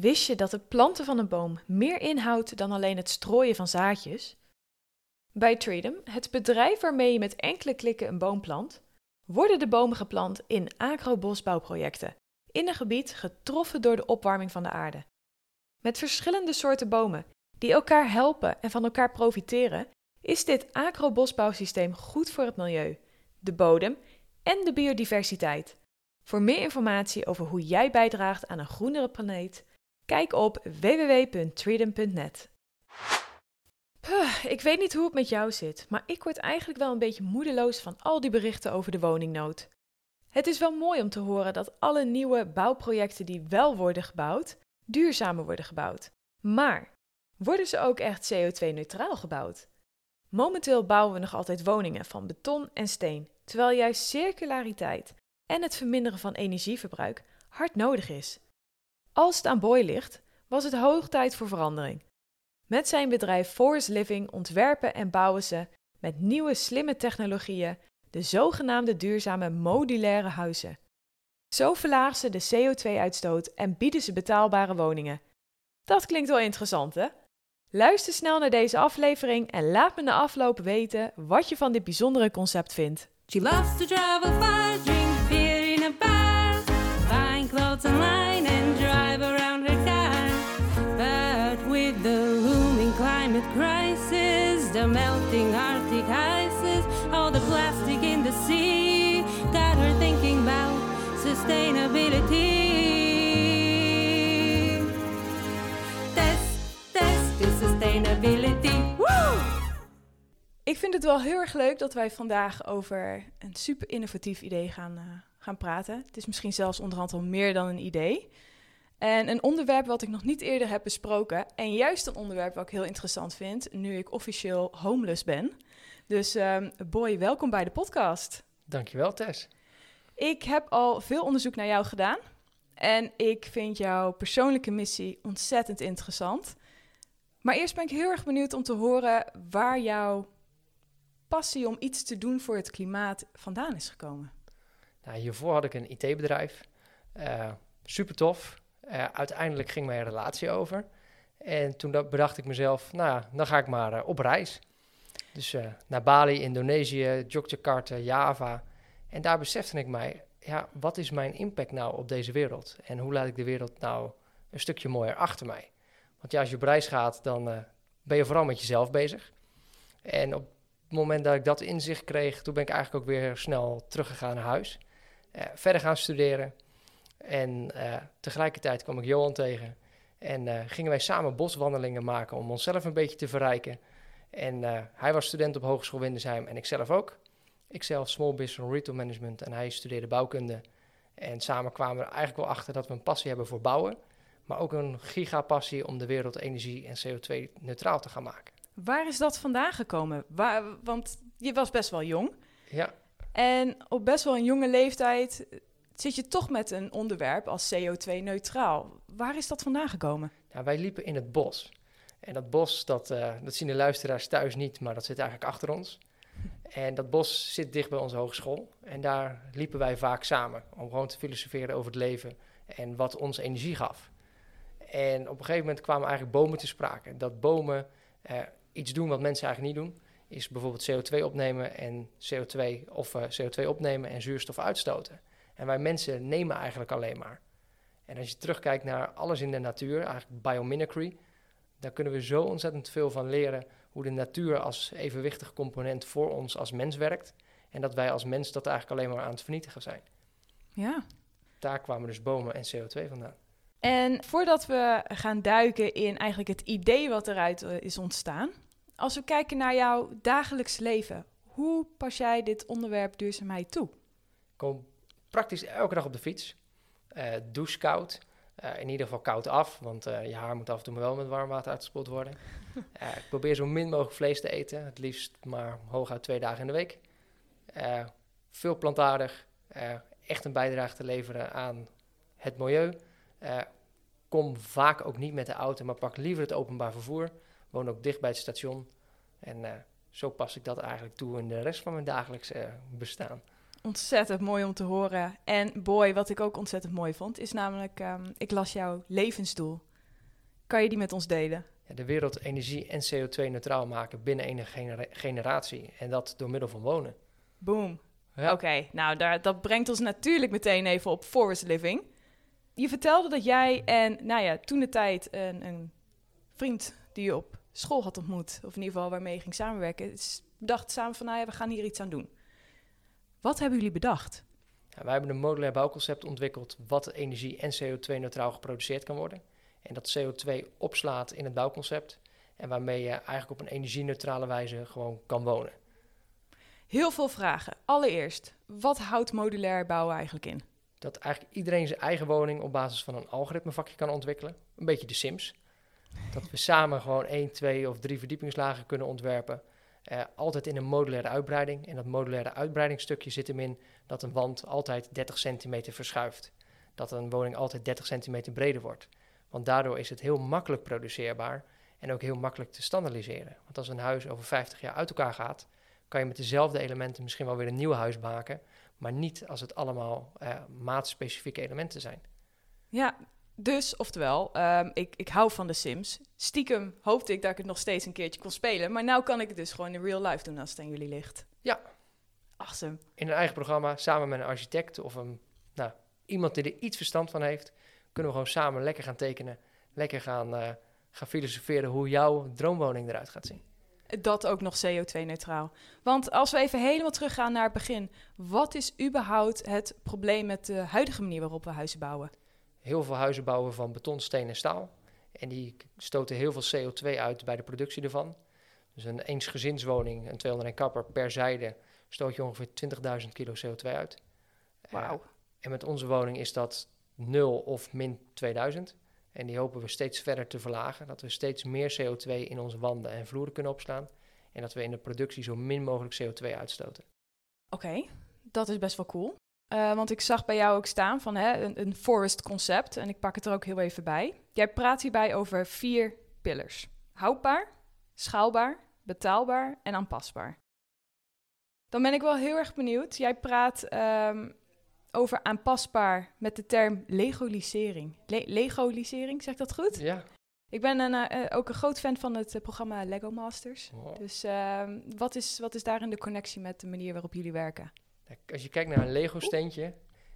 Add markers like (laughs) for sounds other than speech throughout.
Wist je dat het planten van een boom meer inhoudt dan alleen het strooien van zaadjes? Bij Treedom, het bedrijf waarmee je met enkele klikken een boom plant, worden de bomen geplant in agrobosbouwprojecten in een gebied getroffen door de opwarming van de aarde. Met verschillende soorten bomen die elkaar helpen en van elkaar profiteren, is dit agrobosbouwsysteem goed voor het milieu, de bodem en de biodiversiteit. Voor meer informatie over hoe jij bijdraagt aan een groenere planeet, kijk op www.treedom.net. Ik weet niet hoe het met jou zit, maar ik word eigenlijk wel een beetje moedeloos van al die berichten over de woningnood. Het is wel mooi om te horen dat alle nieuwe bouwprojecten die wel worden gebouwd, duurzamer worden gebouwd. Maar worden ze ook echt CO2-neutraal gebouwd? Momenteel bouwen we nog altijd woningen van beton en steen, terwijl juist circulariteit en het verminderen van energieverbruik hard nodig is. Als het aan Boy ligt, was het hoog tijd voor verandering. Met zijn bedrijf Forest Living ontwerpen en bouwen ze met nieuwe slimme technologieën de zogenaamde duurzame modulaire huizen. Zo verlagen ze de CO2-uitstoot en bieden ze betaalbare woningen. Dat klinkt wel interessant, hè? Luister snel naar deze aflevering en laat me na afloop weten wat je van dit bijzondere concept vindt. She loves to travel in a bar, the melting Arctic ices, all the plastic in the sea, got her thinking about sustainability. Test, test is sustainability. Ik vind het wel heel erg leuk dat wij vandaag over een super innovatief idee gaan, eh, gaan praten. Het is misschien zelfs onderhand al meer dan een idee. En een onderwerp wat ik nog niet eerder heb besproken. En juist een onderwerp wat ik heel interessant vind, nu ik officieel homeless ben. Dus ehm, Boy, welkom bij de podcast. Dankjewel, Tess. Ik heb al veel onderzoek naar jou gedaan. En ik vind jouw persoonlijke missie ontzettend interessant. Maar eerst ben ik heel erg benieuwd om te horen waar jouw passie om iets te doen voor het klimaat vandaan is gekomen. Nou, hiervoor had ik een IT-bedrijf. Eh super tof. Eh, uiteindelijk ging mijn relatie over. En toen dat bedacht ik mezelf, nou ja, dan ga ik maar eh, op reis. Dus eh, naar Bali, Indonesië, Yogyakarta, Java. En daar besefte ik mij, ja, wat is mijn impact nou op deze wereld? En hoe laat ik de wereld nou een stukje mooier achter mij? Want ja, als je op reis gaat, dan ben je vooral met jezelf bezig. En op het moment dat ik dat inzicht kreeg, toen ben ik eigenlijk ook weer snel teruggegaan naar huis. Verder gaan studeren. En eh, tegelijkertijd kwam ik Johan tegen. En eh, gingen wij samen boswandelingen maken om onszelf een beetje te verrijken. En eh, hij was student op Hogeschool Windesheim en ik zelf ook. Ik zelf Small Business Retail Management en hij studeerde bouwkunde. En samen kwamen we er eigenlijk wel achter dat we een passie hebben voor bouwen. Maar ook een gigapassie om de wereld energie- en CO2-neutraal te gaan maken. Waar is dat vandaan gekomen? Waar, want je was best wel jong. Ja, En op best wel een jonge leeftijd zit je toch met een onderwerp als CO2-neutraal. Waar is dat vandaan gekomen? Nou, wij liepen in het bos. En dat bos, dat, eh, dat zien de luisteraars thuis niet, maar dat zit eigenlijk achter ons. (laughs) En dat bos zit dicht bij onze hogeschool. En daar liepen wij vaak samen om gewoon te filosoferen over het leven en wat ons energie gaf. En op een gegeven moment kwamen eigenlijk bomen te sprake. Dat bomen eh, iets doen wat mensen eigenlijk niet doen, is bijvoorbeeld CO2 opnemen en CO2 of eh, CO2 opnemen en zuurstof uitstoten. En wij mensen nemen eigenlijk alleen maar. En als je terugkijkt naar alles in de natuur, eigenlijk biomimicry, daar kunnen we zo ontzettend veel van leren hoe de natuur als evenwichtig component voor ons als mens werkt. En dat wij als mens dat eigenlijk alleen maar aan het vernietigen zijn. Ja. Daar kwamen dus bomen en CO2 vandaan. En voordat we gaan duiken in eigenlijk het idee wat eruit eh, is ontstaan, als we kijken naar jouw dagelijks leven, hoe pas jij dit onderwerp duurzaamheid toe? Ik kom praktisch elke dag op de fiets. Eh douche koud. Eh, in ieder geval koud af, want eh, je haar moet af en toe wel met warm water uitgespoeld worden. (laughs) Ik probeer zo min mogelijk vlees te eten. Het liefst maar hooguit twee dagen in de week. Veel plantaardig. echt een bijdrage te leveren aan het milieu. Kom vaak ook niet met de auto, maar pak liever het openbaar vervoer. Woon ook dicht bij het station. En zo pas ik dat eigenlijk toe in de rest van mijn dagelijks bestaan. Ontzettend mooi om te horen. En boy, wat ik ook ontzettend mooi vond, is namelijk, ehm, ik las jouw levensdoel. Kan je die met ons delen? Ja, de wereld energie- en CO2-neutraal maken binnen genera- generatie. En dat door middel van wonen. Boom. Ja. Oké, nou daar, dat brengt ons natuurlijk meteen even op forest living. Je vertelde dat jij en, nou ja, toen de tijd een, een vriend die je op school had ontmoet, of in ieder geval waarmee je ging samenwerken, dacht samen van, nou ja, we gaan hier iets aan doen. Wat hebben jullie bedacht? Ja, wij hebben een modulair bouwconcept ontwikkeld wat energie- en CO2-neutraal geproduceerd kan worden. En dat CO2 opslaat in het bouwconcept. En waarmee je eigenlijk op een energie-neutrale wijze gewoon kan wonen. Heel veel vragen. Allereerst, wat houdt modulair bouwen eigenlijk in? Dat eigenlijk iedereen zijn eigen woning op basis van een algoritmevakje kan ontwikkelen. Een beetje de Sims. Dat we samen gewoon één, twee of drie verdiepingslagen kunnen ontwerpen. Eh, altijd in een modulaire uitbreiding. En dat modulaire uitbreidingsstukje zit hem in dat een wand altijd 30 centimeter verschuift. Dat een woning altijd 30 centimeter breder wordt. Want daardoor is het heel makkelijk produceerbaar en ook heel makkelijk te standaardiseren. Want als een huis over 50 jaar uit elkaar gaat, kan je met dezelfde elementen misschien wel weer een nieuw huis maken. Maar niet als het allemaal eh, maatspecifieke elementen zijn. Ja, dus, oftewel, ehm, ik, ik hou van de Sims. Stiekem hoopte ik dat ik het nog steeds een keertje kon spelen. Maar nu kan ik het dus gewoon in real life doen als het aan jullie ligt. Ja. Awesome. In een eigen programma, samen met een architect of een, nou, iemand die er iets verstand van heeft, kunnen we gewoon samen lekker gaan tekenen. Lekker gaan, eh, gaan filosoferen hoe jouw droomwoning eruit gaat zien. Dat ook nog CO2-neutraal. Want als we even helemaal teruggaan naar het begin. Wat is überhaupt het probleem met de huidige manier waarop we huizen bouwen? Heel veel huizen bouwen van beton, steen en staal. En die stoten heel veel CO2 uit bij de productie ervan. Dus een eensgezinswoning, een 201 kapper per zijde, stoot je ongeveer 20.000 kilo CO2 uit. Eh, Wauw. En met onze woning is dat 0 of min 2000. En die hopen we steeds verder te verlagen. Dat we steeds meer CO2 in onze wanden en vloeren kunnen opslaan. En dat we in de productie zo min mogelijk CO2 uitstoten. Oké, dat is best wel cool. Eh, want ik zag bij jou ook staan van hè, een, een forest concept. En ik pak het er ook heel even bij. Jij praat hierbij over vier pillars. Houdbaar, schaalbaar, betaalbaar en aanpasbaar. Dan ben ik wel heel erg benieuwd. Jij praat ehm, over aanpasbaar met de term legolisering. Le- legolisering, zeg ik dat goed? Ja. Ik ben een, eh, eh, ook een groot fan van het programma Lego Masters. Dus ehm, wat, is, wat is daarin de connectie met de manier waarop jullie werken? Als je kijkt naar een Lego-steentje,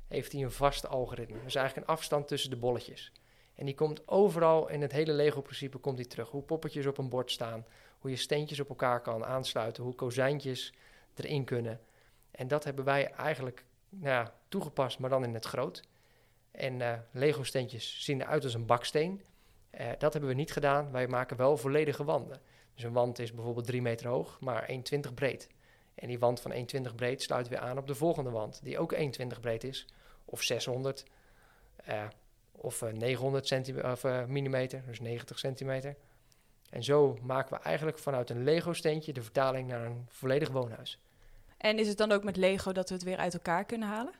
heeft hij een vast algoritme. Is eigenlijk een afstand tussen de bolletjes. En die komt overal in het hele Lego-principe komt die terug. Hoe poppetjes op een bord staan, hoe je steentjes op elkaar kan aansluiten, hoe kozijntjes erin kunnen. En dat hebben wij eigenlijk nou ja, toegepast, maar dan in het groot. En eh, Lego-steentjes zien eruit als een baksteen. Eh, dat hebben we niet gedaan. Wij maken wel volledige wanden. Dus een wand is bijvoorbeeld 3 meter hoog, maar 1,20 breed. En die wand van 1,20 breed sluit weer aan op de volgende wand, die ook 1,20 breed is, of 600, eh, of eh, 900 centimeter, of, eh, millimeter, dus 90 centimeter. En zo maken we eigenlijk vanuit een Lego-steentje de vertaling naar een volledig woonhuis. En is het dan ook met Lego dat we het weer uit elkaar kunnen halen?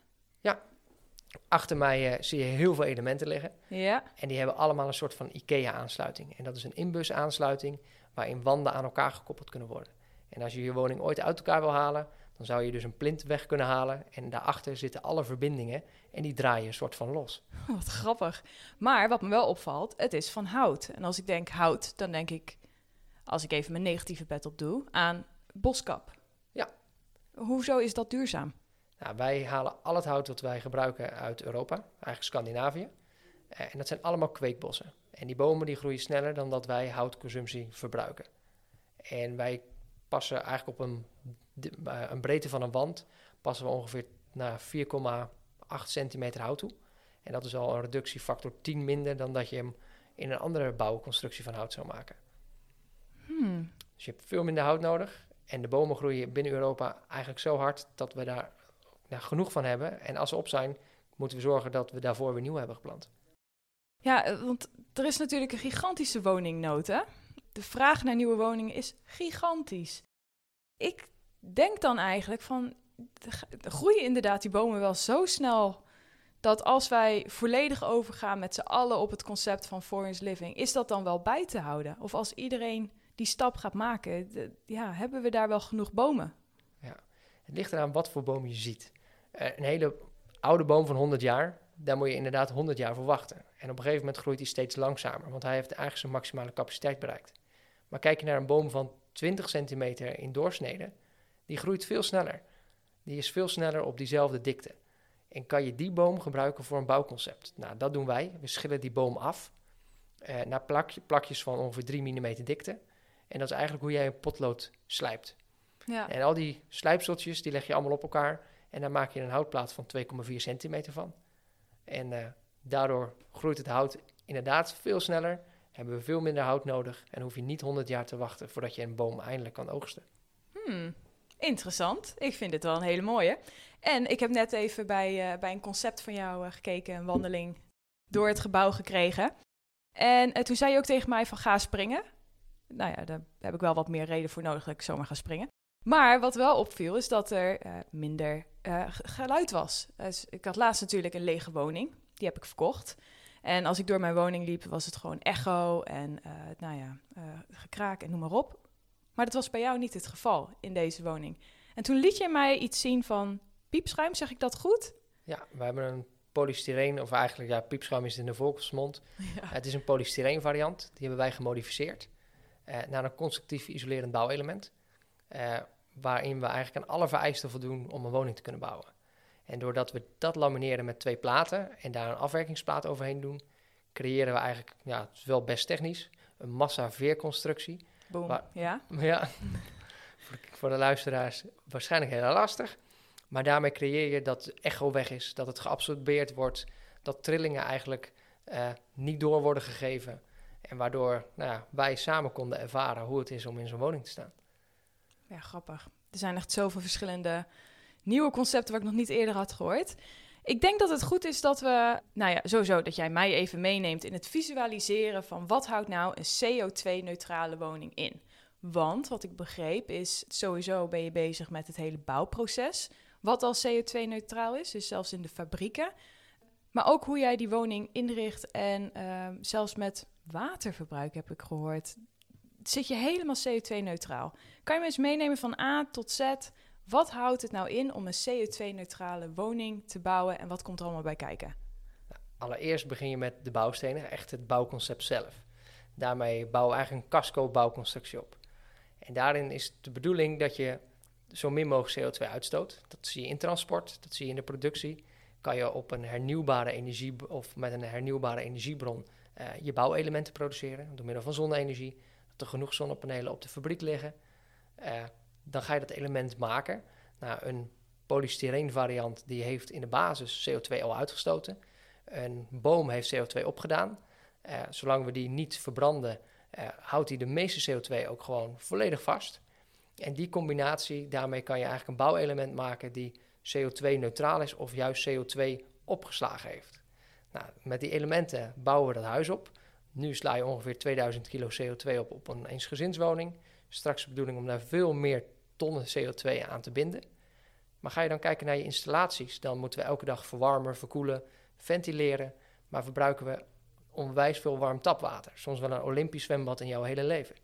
Achter mij eh, zie je heel veel elementen liggen. Ja. En die hebben allemaal een soort van IKEA-aansluiting. En dat is een inbus-aansluiting waarin wanden aan elkaar gekoppeld kunnen worden. En als je je woning ooit uit elkaar wil halen, dan zou je dus een plint weg kunnen halen. En daarachter zitten alle verbindingen en die draaien een soort van los. (laughs) Wat grappig. Maar wat me wel opvalt, het is van hout. En als ik denk hout, dan denk ik, als ik even mijn negatieve pet op doe, aan boskap. Ja. Hoezo is dat duurzaam? Nou, wij halen al het hout wat wij gebruiken uit Europa, eigenlijk Scandinavië. Eh, en dat zijn allemaal kweekbossen. En die bomen die groeien sneller dan dat wij houtconsumptie verbruiken. En wij passen eigenlijk op een, eh, een breedte van een wand, passen we ongeveer naar 4,8 centimeter hout toe. En dat is al een reductiefactor 10 minder dan dat je hem in een andere bouwconstructie van hout zou maken. Hmm. Dus je hebt veel minder hout nodig. En de bomen groeien binnen Europa eigenlijk zo hard dat we daar nou, genoeg van hebben. En als ze op zijn, moeten we zorgen dat we daarvoor weer nieuw hebben geplant. Ja, eh, want er is natuurlijk een gigantische woningnood, hè? De vraag naar nieuwe woningen is gigantisch. Ik denk dan eigenlijk van, groeien inderdaad die bomen wel zo snel dat als wij volledig overgaan met z'n allen op het concept van forest living, is dat dan wel bij te houden? Of als iedereen die stap gaat maken, ja, hebben we daar wel genoeg bomen? Het ligt eraan wat voor boom je ziet. Eh, een hele oude boom van 100 jaar, daar moet je inderdaad 100 jaar voor wachten. En op een gegeven moment groeit hij steeds langzamer, want hij heeft eigenlijk zijn maximale capaciteit bereikt. Maar kijk je naar een boom van 20 centimeter in doorsnede, die groeit veel sneller. Die is veel sneller op diezelfde dikte. En kan je die boom gebruiken voor een bouwconcept? Nou, dat doen wij. We schillen die boom af eh, naar plakje, plakjes van ongeveer 3 mm dikte. En dat is eigenlijk hoe jij een potlood slijpt. Ja. En al die slijpseltjes, die leg je allemaal op elkaar. En daar maak je een houtplaat van 2,4 centimeter van. En eh, daardoor groeit het hout inderdaad veel sneller. Hebben we veel minder hout nodig. En hoef je niet 100 jaar te wachten voordat je een boom eindelijk kan oogsten. Hmm, interessant. Ik vind het wel een hele mooie. En ik heb net even bij, eh, bij een concept van jou eh, gekeken, een wandeling door het gebouw gekregen. En eh, toen zei je ook tegen mij van ga springen. Nou ja, daar heb ik wel wat meer reden voor nodig dat ik zomaar ga springen. Maar wat wel opviel is dat er minder geluid was. Dus ik had laatst natuurlijk een lege woning. Die heb ik verkocht. En als ik door mijn woning liep, was het gewoon echo en eh, nou ja, eh, gekraak en noem maar op. Maar dat was bij jou niet het geval in deze woning. En toen liet je mij iets zien van piepschuim, zeg ik dat goed? Ja, we hebben een polystyreen, of eigenlijk ja, piepschuim is het in de volksmond. (laughs) Het is een polystyreen variant, die hebben wij gemodificeerd eh, naar een constructief isolerend bouwelement. waarin we eigenlijk aan alle vereisten voldoen om een woning te kunnen bouwen. En doordat we dat lamineren met twee platen en daar een afwerkingsplaat overheen doen, creëren we eigenlijk, ja, het is wel best technisch, een massa-veerconstructie. Boom. Ja? (laughs) Ja, voor, voor de luisteraars waarschijnlijk heel lastig. Maar daarmee creëer je dat echo weg is, dat het geabsorbeerd wordt, dat trillingen eigenlijk eh, niet door worden gegeven. En waardoor nou ja, wij samen konden ervaren hoe het is om in zo'n woning te staan. Ja, grappig. Er zijn echt zoveel verschillende nieuwe concepten wat ik nog niet eerder had gehoord. Ik denk dat het goed is dat we, nou ja, sowieso dat jij mij even meeneemt in het visualiseren van wat houdt nou een CO2-neutrale woning in. Want wat ik begreep is, sowieso ben je bezig met het hele bouwproces, wat al CO2-neutraal is, dus zelfs in de fabrieken. Maar ook hoe jij die woning inricht en ehm, zelfs met waterverbruik heb ik gehoord. Zit je helemaal CO2-neutraal? Kan je me eens meenemen van A tot Z? Wat houdt het nou in om een CO2-neutrale woning te bouwen en wat komt er allemaal bij kijken? Allereerst begin je met de bouwstenen, echt het bouwconcept zelf. Daarmee bouwen we eigenlijk een casco-bouwconstructie op. En daarin is de bedoeling dat je zo min mogelijk CO2 uitstoot. Dat zie je in transport, dat zie je in de productie. Kan je op een hernieuwbare energie of met een hernieuwbare energiebron eh, je bouwelementen produceren door middel van zonne-energie. Dat er genoeg zonnepanelen op de fabriek liggen. Eh, dan ga je dat element maken. Nou, een polystyreen variant die heeft in de basis CO2 al uitgestoten. Een boom heeft CO2 opgedaan. Eh, zolang we die niet verbranden, eh, houdt die de meeste CO2 ook gewoon volledig vast. En die combinatie, daarmee kan je eigenlijk een bouwelement maken die CO2-neutraal is of juist CO2 opgeslagen heeft. Nou, met die elementen bouwen we dat huis op. Nu sla je ongeveer 2000 kilo CO2 op op een eensgezinswoning. Straks de bedoeling om daar veel meer tonnen CO2 aan te binden. Maar ga je dan kijken naar je installaties, dan moeten we elke dag verwarmen, verkoelen, ventileren. Maar verbruiken we onwijs veel warm tapwater. Soms wel een Olympisch zwembad in jouw hele leven.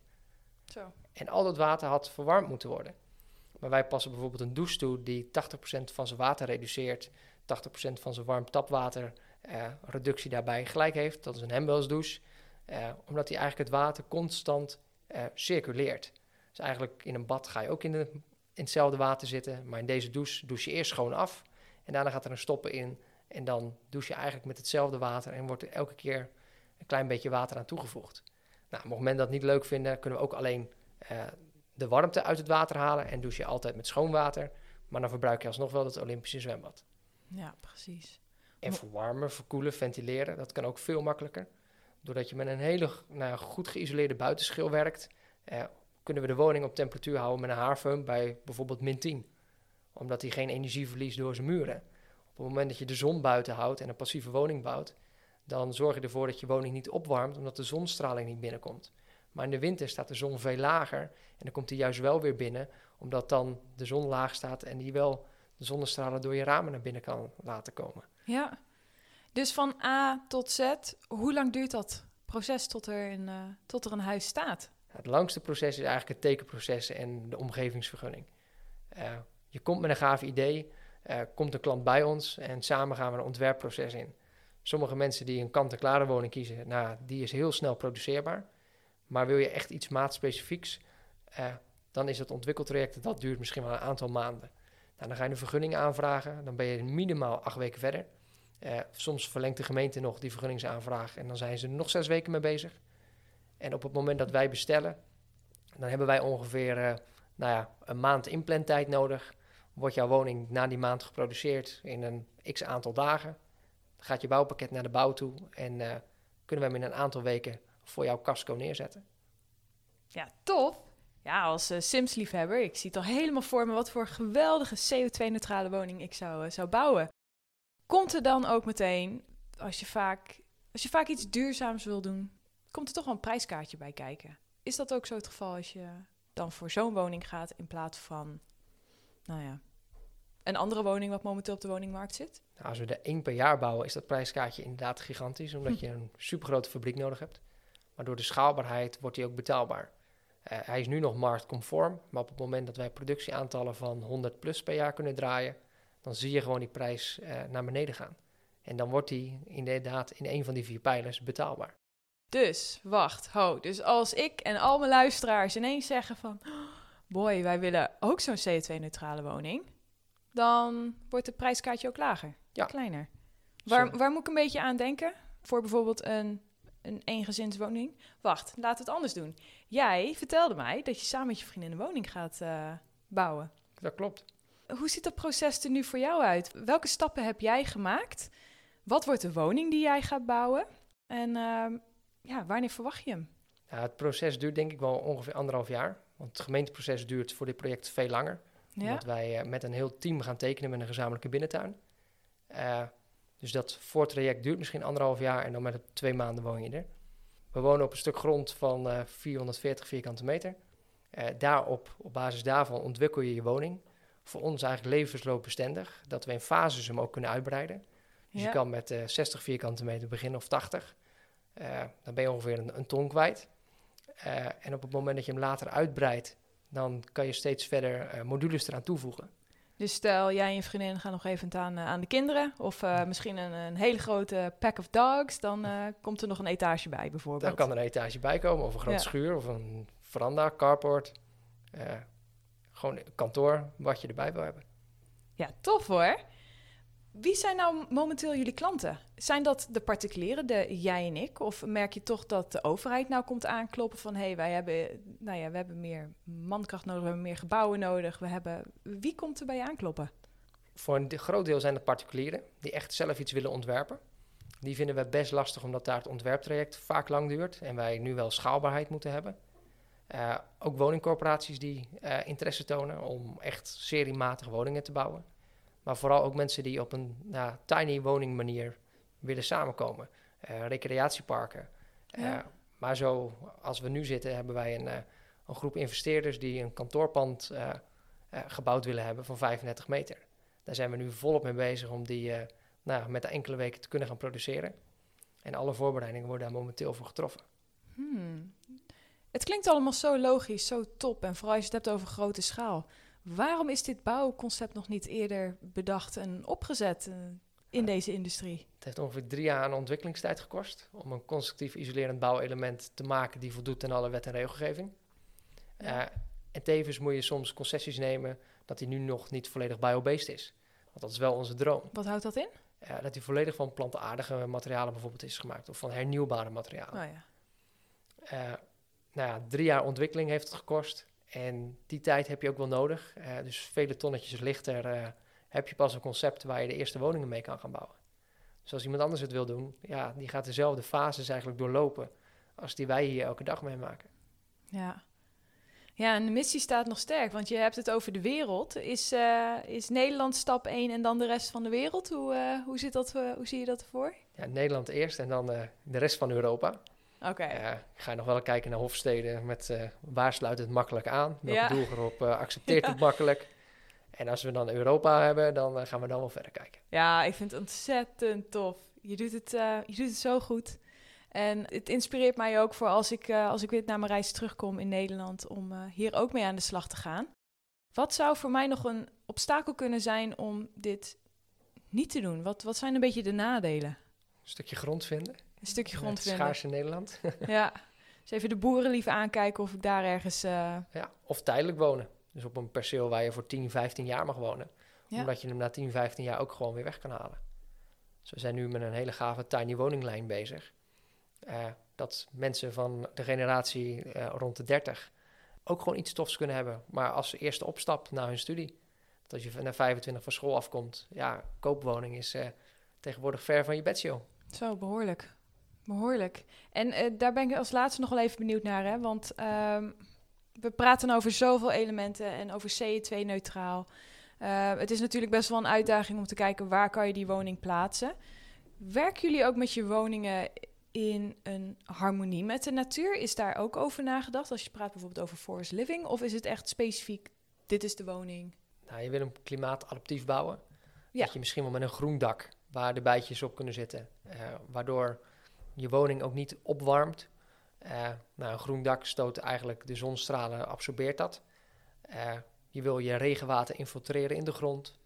Zo. En al dat water had verwarmd moeten worden. Maar wij passen bijvoorbeeld een douche toe die 80% van zijn water reduceert, 80% van zijn warm tapwater eh, reductie daarbij gelijk heeft. Dat is een Hembels douche, eh, omdat hij eigenlijk het water constant eh, circuleert. Dus eigenlijk in een bad ga je ook in, de, in hetzelfde water zitten, maar in deze douche douche je eerst schoon af en daarna gaat er een stoppen in en dan douche je eigenlijk met hetzelfde water en wordt er elke keer een klein beetje water aan toegevoegd. Nou, het moment dat niet leuk vinden, kunnen we ook alleen eh, de warmte uit het water halen en douche je altijd met schoon water. Maar dan verbruik je alsnog wel het Olympische zwembad. Ja, precies. En verwarmen, verkoelen, ventileren, dat kan ook veel makkelijker. Doordat je met een hele nou, goed geïsoleerde buitenschil werkt, eh, kunnen we de woning op temperatuur houden met een haarfum bij bijvoorbeeld min 10. Omdat hij geen energie verliest door zijn muren. Op het moment dat je de zon buiten houdt en een passieve woning bouwt, dan zorg je ervoor dat je woning niet opwarmt omdat de zonstraling niet binnenkomt. Maar in de winter staat de zon veel lager en dan komt hij juist wel weer binnen, omdat dan de zon laag staat en die wel de zonnestralen door je ramen naar binnen kan laten komen. Ja. Dus van A tot Z, hoe lang duurt dat proces tot er een, eh, tot er een huis staat? Het langste proces is eigenlijk het tekenproces en de omgevingsvergunning. Eh, je komt met een gaaf idee, eh, komt een klant bij ons en samen gaan we een ontwerpproces in. sommige mensen die een kant-en-klare woning kiezen, nou, die is heel snel produceerbaar. Maar wil je echt iets maatspecifieks, eh, dan is het ontwikkeltraject, dat duurt misschien wel een aantal maanden. Nou, dan ga je een vergunning aanvragen, dan ben je minimaal acht weken verder. Soms verlengt de gemeente nog die vergunningsaanvraag en dan zijn ze nog zes weken mee bezig. En op het moment dat wij bestellen, dan hebben wij ongeveer eh, nou ja, een maand inplantijd nodig. Wordt jouw woning na die maand geproduceerd in een x aantal dagen. Gaat je bouwpakket naar de bouw toe en eh, kunnen we hem in een aantal weken voor jouw casco neerzetten. Ja, tof. Ja, als eh, Sims-liefhebber, ik zie het al helemaal voor me wat voor geweldige CO2-neutrale woning ik zou, zou bouwen. Komt er dan ook meteen, als je, vaak, als je vaak iets duurzaams wil doen, komt er toch wel een prijskaartje bij kijken? Is dat ook zo het geval als je dan voor zo'n woning gaat in plaats van, nou ja, een andere woning wat momenteel op de woningmarkt zit? Nou, als we er één per jaar bouwen, is dat prijskaartje inderdaad gigantisch, omdat Hm. je een supergrote fabriek nodig hebt. Maar door de schaalbaarheid wordt die ook betaalbaar. Eh, hij is nu nog marktconform, maar op het moment dat wij productieaantallen van 100 plus per jaar kunnen draaien, dan zie je gewoon die prijs eh, naar beneden gaan. En dan wordt die inderdaad in een van die vier pijlers betaalbaar. Dus, wacht, ho. Dus als ik en al mijn luisteraars ineens zeggen van... "Oh, Boy, wij willen ook zo'n CO2-neutrale woning. Dan wordt het prijskaartje ook lager. Ja. Kleiner. Waar, waar moet ik een beetje aan denken? Voor bijvoorbeeld een, een eengezinswoning? Wacht, we het anders doen. Jij vertelde mij dat je samen met je vriendin een woning gaat eh, bouwen. Dat klopt. Hoe ziet dat proces er nu voor jou uit? Welke stappen heb jij gemaakt? Wat wordt de woning die jij gaat bouwen? En ehm, ja, wanneer verwacht je hem? Nou, het proces duurt denk ik wel ongeveer anderhalf jaar. Want het gemeenteproces duurt voor dit project veel langer. Ja? Omdat wij eh, met een heel team gaan tekenen met een gezamenlijke binnentuin. Eh, dus dat voortraject duurt misschien anderhalf jaar en dan met twee maanden woon je er. We wonen op een stuk grond van eh, 440 vierkante meter. Daarop, op basis daarvan ontwikkel je je woning. Voor ons eigenlijk levensloopbestendig, dat we in fases hem ook kunnen uitbreiden. Dus Ja. je kan met eh 60 vierkante meter beginnen of 80. Eh, dan ben je ongeveer een, een ton kwijt. Eh, en op het moment dat je hem later uitbreidt, dan kan je steeds verder eh, modules eraan toevoegen. Dus stel, jij en je vriendin gaan nog even aan, aan de kinderen. Of misschien een, een hele grote pack of dogs. Dan komt er nog een etage bij, bijvoorbeeld. Dan kan er een etage bij komen, of een grote Ja. schuur, of een veranda, carport. gewoon kantoor, wat je erbij wil hebben. Ja, tof hoor. Wie zijn nou momenteel jullie klanten? Zijn dat de particulieren, de jij en ik? Of merk je toch dat de overheid nou komt aankloppen van... hé, hey, wij hebben, nou ja, we hebben meer mankracht nodig, we hebben meer gebouwen nodig. We hebben... Wie komt er bij je aankloppen? Voor een de- groot deel zijn het particulieren die echt zelf iets willen ontwerpen. Die vinden we best lastig omdat daar het ontwerptraject vaak lang duurt en wij nu wel schaalbaarheid moeten hebben. Eh, ook woningcorporaties die eh, interesse tonen om echt seriematig woningen te bouwen. Maar vooral ook mensen die op een nou, tiny woning manier willen samenkomen. Eh, recreatieparken. Eh, Ja. maar zo als we nu zitten hebben wij een, eh, een groep investeerders die een kantoorpand gebouwd willen hebben van 35 meter. Daar zijn we nu volop mee bezig om die nou, met enkele weken te kunnen gaan produceren. En alle voorbereidingen worden daar momenteel voor getroffen. Hmm. Het klinkt allemaal zo logisch, zo top. En vooral als je het hebt over grote schaal. Waarom is dit bouwconcept nog niet eerder bedacht en opgezet eh, in deze industrie? Het heeft ongeveer drie jaar aan ontwikkelingstijd gekost om een constructief isolerend bouwelement te maken die voldoet aan alle wet en regelgeving. Ja. Eh, en tevens moet je soms concessies nemen dat die nu nog niet volledig biobased is. Want dat is wel onze droom. Wat houdt dat in? Eh, dat die volledig van plantaardige materialen bijvoorbeeld is gemaakt of van hernieuwbare materialen. Oh ja. Nou ja, drie jaar ontwikkeling heeft het gekost. En die tijd heb je ook wel nodig. Eh, dus vele tonnetjes lichter eh, heb je pas een concept waar je de eerste woningen mee kan gaan bouwen. Dus als iemand anders het wil doen, ja, die gaat dezelfde fases eigenlijk doorlopen als die wij hier elke dag meemaken. Ja. Ja, en de missie staat nog sterk, want je hebt het over de wereld. Is, eh, is Nederland stap 1 en dan de rest van de wereld? Hoe, hoe, zit dat, hoe zie je dat ervoor? Ja, Nederland eerst en dan de rest van Europa. Oké. Eh, ik ga nog wel kijken naar hofsteden met eh, waar sluit het makkelijk aan? Welke Ja. doelgroep eh, (laughs) accepteert Ja. het makkelijk? En als we dan Europa hebben, dan eh, gaan we dan wel verder kijken. Ja, ik vind het ontzettend tof. Je doet het, je doet het zo goed. En het inspireert mij ook voor als ik, als ik weer naar mijn reis terugkom in Nederland... om hier ook mee aan de slag te gaan. Wat zou voor mij nog een obstakel kunnen zijn om dit niet te doen? Wat, wat zijn een beetje de nadelen? stukje grond vinden. Een stukje in grond het vinden. schaarse Nederland. (laughs) Ja. Dus even de boeren liever aankijken of ik daar ergens... eh, ja, of tijdelijk wonen. Dus op een perceel waar je voor 10, 15 jaar mag wonen. Ja. Omdat je hem na 10, 15 jaar ook gewoon weer weg kan halen. Dus we zijn nu met een hele gave tiny woninglijn bezig. Eh, dat mensen van de generatie eh, rond de 30 ook gewoon iets tofs kunnen hebben. Maar als eerste opstap naar hun studie. Dat als je na 25 van school afkomt. Ja, koopwoning is tegenwoordig ver van je bedshow. Zo, behoorlijk. Behoorlijk. En eh, daar ben ik als laatste nog wel even benieuwd naar, hè? Want ehm, we praten over zoveel elementen en over CO2-neutraal. Eh, het is natuurlijk best wel een uitdaging om te kijken waar kan je die woning plaatsen. Werken jullie ook met je woningen in een harmonie met de natuur? Is daar ook over nagedacht als je praat bijvoorbeeld over forest living? Of is het echt specifiek, dit is de woning? Nou, je wil hem klimaatadaptief bouwen. Ja. Dat je misschien wel met een groen dak waar de bijtjes op kunnen zitten. eh, waardoor je woning ook niet opwarmt. Eh, nou, een groen dak stoot eigenlijk de zonstralen, absorbeert dat. Eh, je wil je regenwater infiltreren in de grond.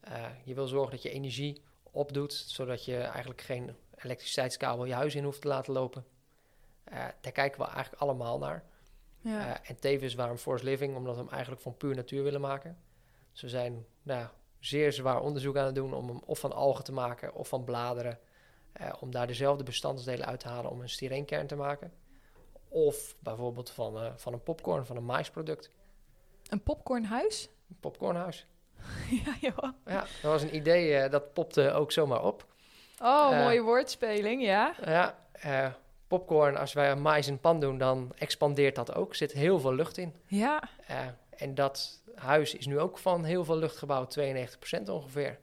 Eh, je wil zorgen dat je energie opdoet, zodat je eigenlijk geen elektriciteitskabel je huis in hoeft te laten lopen. Daar kijken we eigenlijk allemaal naar. Ja. En tevens waarom Forest Living, omdat we hem eigenlijk van puur natuur willen maken. Dus we zijn nou, zeer zwaar onderzoek aan het doen om hem of van algen te maken of van bladeren. Eh, om daar dezelfde bestanddelen uit te halen om een styreenkern te maken. Of bijvoorbeeld van, eh, van een popcorn, van een maisproduct. Een popcornhuis? Een popcornhuis. (laughs) ja, joh. Ja, dat was een idee eh, dat popte ook zomaar op. Oh, mooie woordspeling, ja. Ja, popcorn, als wij mais in pan doen, dan expandeert dat ook. Er zit heel veel lucht in. Ja, en dat huis is nu ook van heel veel lucht gebouwd, 92% ongeveer.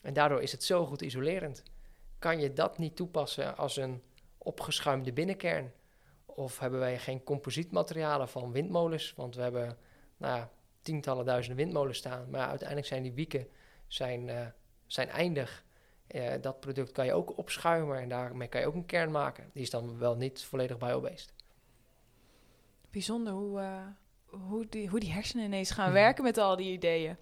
En daardoor is het zo goed isolerend. Kan je dat niet toepassen als een opgeschuimde binnenkern? Of hebben wij geen composietmaterialen van windmolens? Want we hebben nou ja, tientallen duizenden windmolens staan. Maar uiteindelijk zijn die wieken zijn, eh, zijn eindig. Eh, dat product kan je ook opschuimen en daarmee kan je ook een kern maken. Die is dan wel niet volledig biobased. bijzonder hoe, eh, hoe, die, hoe die hersenen ineens gaan werken met al die ideeën.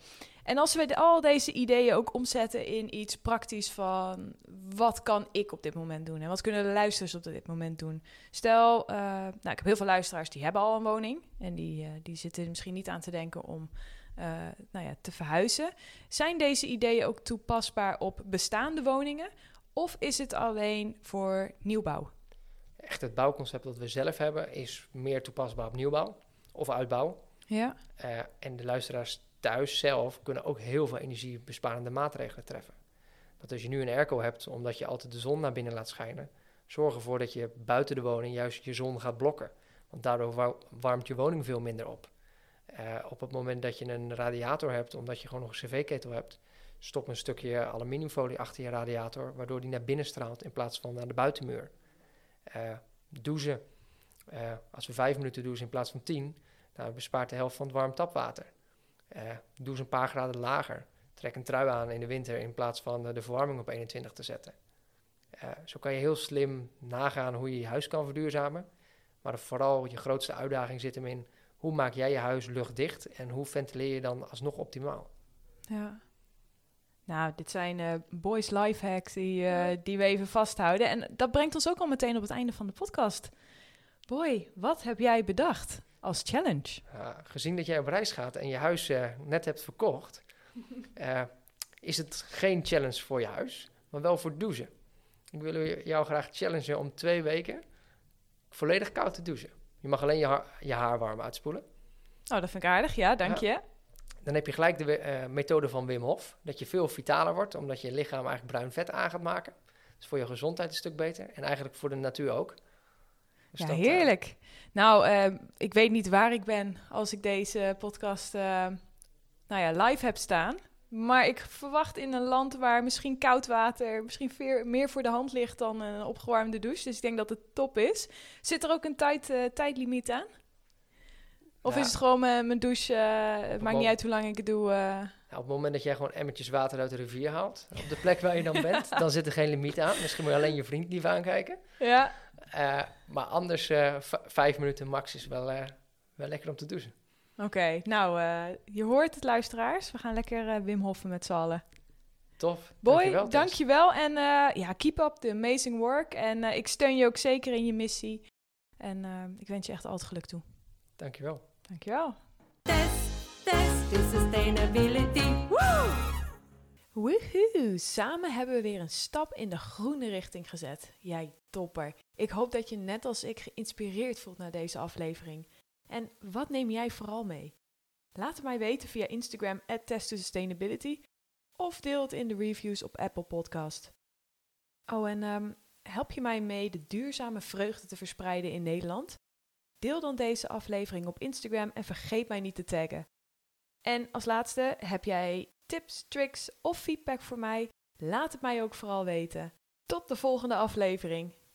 En als we de- al deze ideeën ook omzetten in iets praktisch van wat kan ik op dit moment doen en wat kunnen de luisteraars op dit moment doen. Stel, eh, nou, ik heb heel veel luisteraars die hebben al een woning en die, eh, die zitten misschien niet aan te denken om eh, nou ja, te verhuizen. Zijn deze ideeën ook toepasbaar op bestaande woningen of is het alleen voor nieuwbouw? Echt het bouwconcept dat we zelf hebben is meer toepasbaar op nieuwbouw of uitbouw. Ja, en de luisteraars thuis zelf kunnen ook heel veel energiebesparende maatregelen treffen. Dat als je nu een airco hebt, omdat je altijd de zon naar binnen laat schijnen, zorg ervoor dat je buiten de woning juist je zon gaat blokken. Want daardoor wa- warmt je woning veel minder op. Eh, op het moment dat je een radiator hebt, omdat je gewoon nog een cv-ketel hebt, stop een stukje aluminiumfolie achter je radiator, waardoor die naar binnen straalt in plaats van naar de buitenmuur. Eh, douchen. Eh, als we vijf minuten douchen in plaats van tien, nou, bespaart de helft van het warm tapwater. Eh doe eens een paar graden lager. Trek een trui aan in de winter in plaats van eh, de verwarming op 21 te zetten. Eh, zo kan je heel slim nagaan hoe je je huis kan verduurzamen. Maar vooral je grootste uitdaging zit hem in hoe maak jij je huis luchtdicht en hoe ventileer je dan alsnog optimaal. Ja. Nou, dit zijn boys life hacks die, die we even vasthouden. En dat brengt ons ook al meteen op het einde van de podcast. Boy, wat heb jij bedacht als challenge? Gezien dat jij op reis gaat en je huis eh, net hebt verkocht, (laughs) eh, is het geen challenge voor je huis, maar wel voor douchen. Ik wil jou graag challengen om twee weken volledig koud te douchen. Je mag alleen je haar, je haar warm uitspoelen. Oh, dat vind ik aardig. Ja, dank je. Dan heb je gelijk de eh, methode van Wim Hof, dat je veel vitaler wordt, omdat je lichaam eigenlijk bruin vet aan gaat maken. Dat is voor je gezondheid een stuk beter en eigenlijk voor de natuur ook. Dus Ja, dat, eh, heerlijk. Nou, eh, ik weet niet waar ik ben als ik deze podcast eh, nou ja, live heb staan. Maar ik verwacht in een land waar misschien koud water misschien veer- meer voor de hand ligt dan een opgewarmde douche. Dus ik denk dat het top is. Zit er ook een tijd, eh, tijdlimiet aan? Of Ja. is het gewoon mijn mijn douche? eh, het maakt niet uit hoe lang ik het doe. eh. Nou, op het moment dat jij gewoon emmertjes water uit de rivier haalt, op de plek waar je dan bent, (laughs) dan zit er geen limiet aan. Misschien moet je alleen je vriend lief aankijken. ja. Eh, maar anders, eh, vijf minuten max is wel, eh, wel lekker om te douchen. Oké, nou, eh, je hoort het luisteraars. We gaan lekker Wim Hoffen met z'n allen. Tof. Boy, dankjewel. Dankjewel. En eh, ja, keep up the amazing work. En eh, ik steun je ook zeker in je missie. En ik wens je echt al het geluk toe. Dankjewel. Dankjewel. Test, test to sustainability. Woo! Woehoe! Samen hebben we weer een stap in de groene richting gezet. Jij topper. Ik hoop dat je net als ik geïnspireerd voelt naar deze aflevering. En wat neem jij vooral mee? Laat het mij weten via Instagram at Sustainability of deel het in de reviews op Apple Podcast. Oh, en ehm, help je mij mee de duurzame vreugde te verspreiden in Nederland? Deel dan deze aflevering op Instagram en vergeet mij niet te taggen. En als laatste, heb jij tips, tricks of feedback voor mij? Laat het mij ook vooral weten. Tot de volgende aflevering.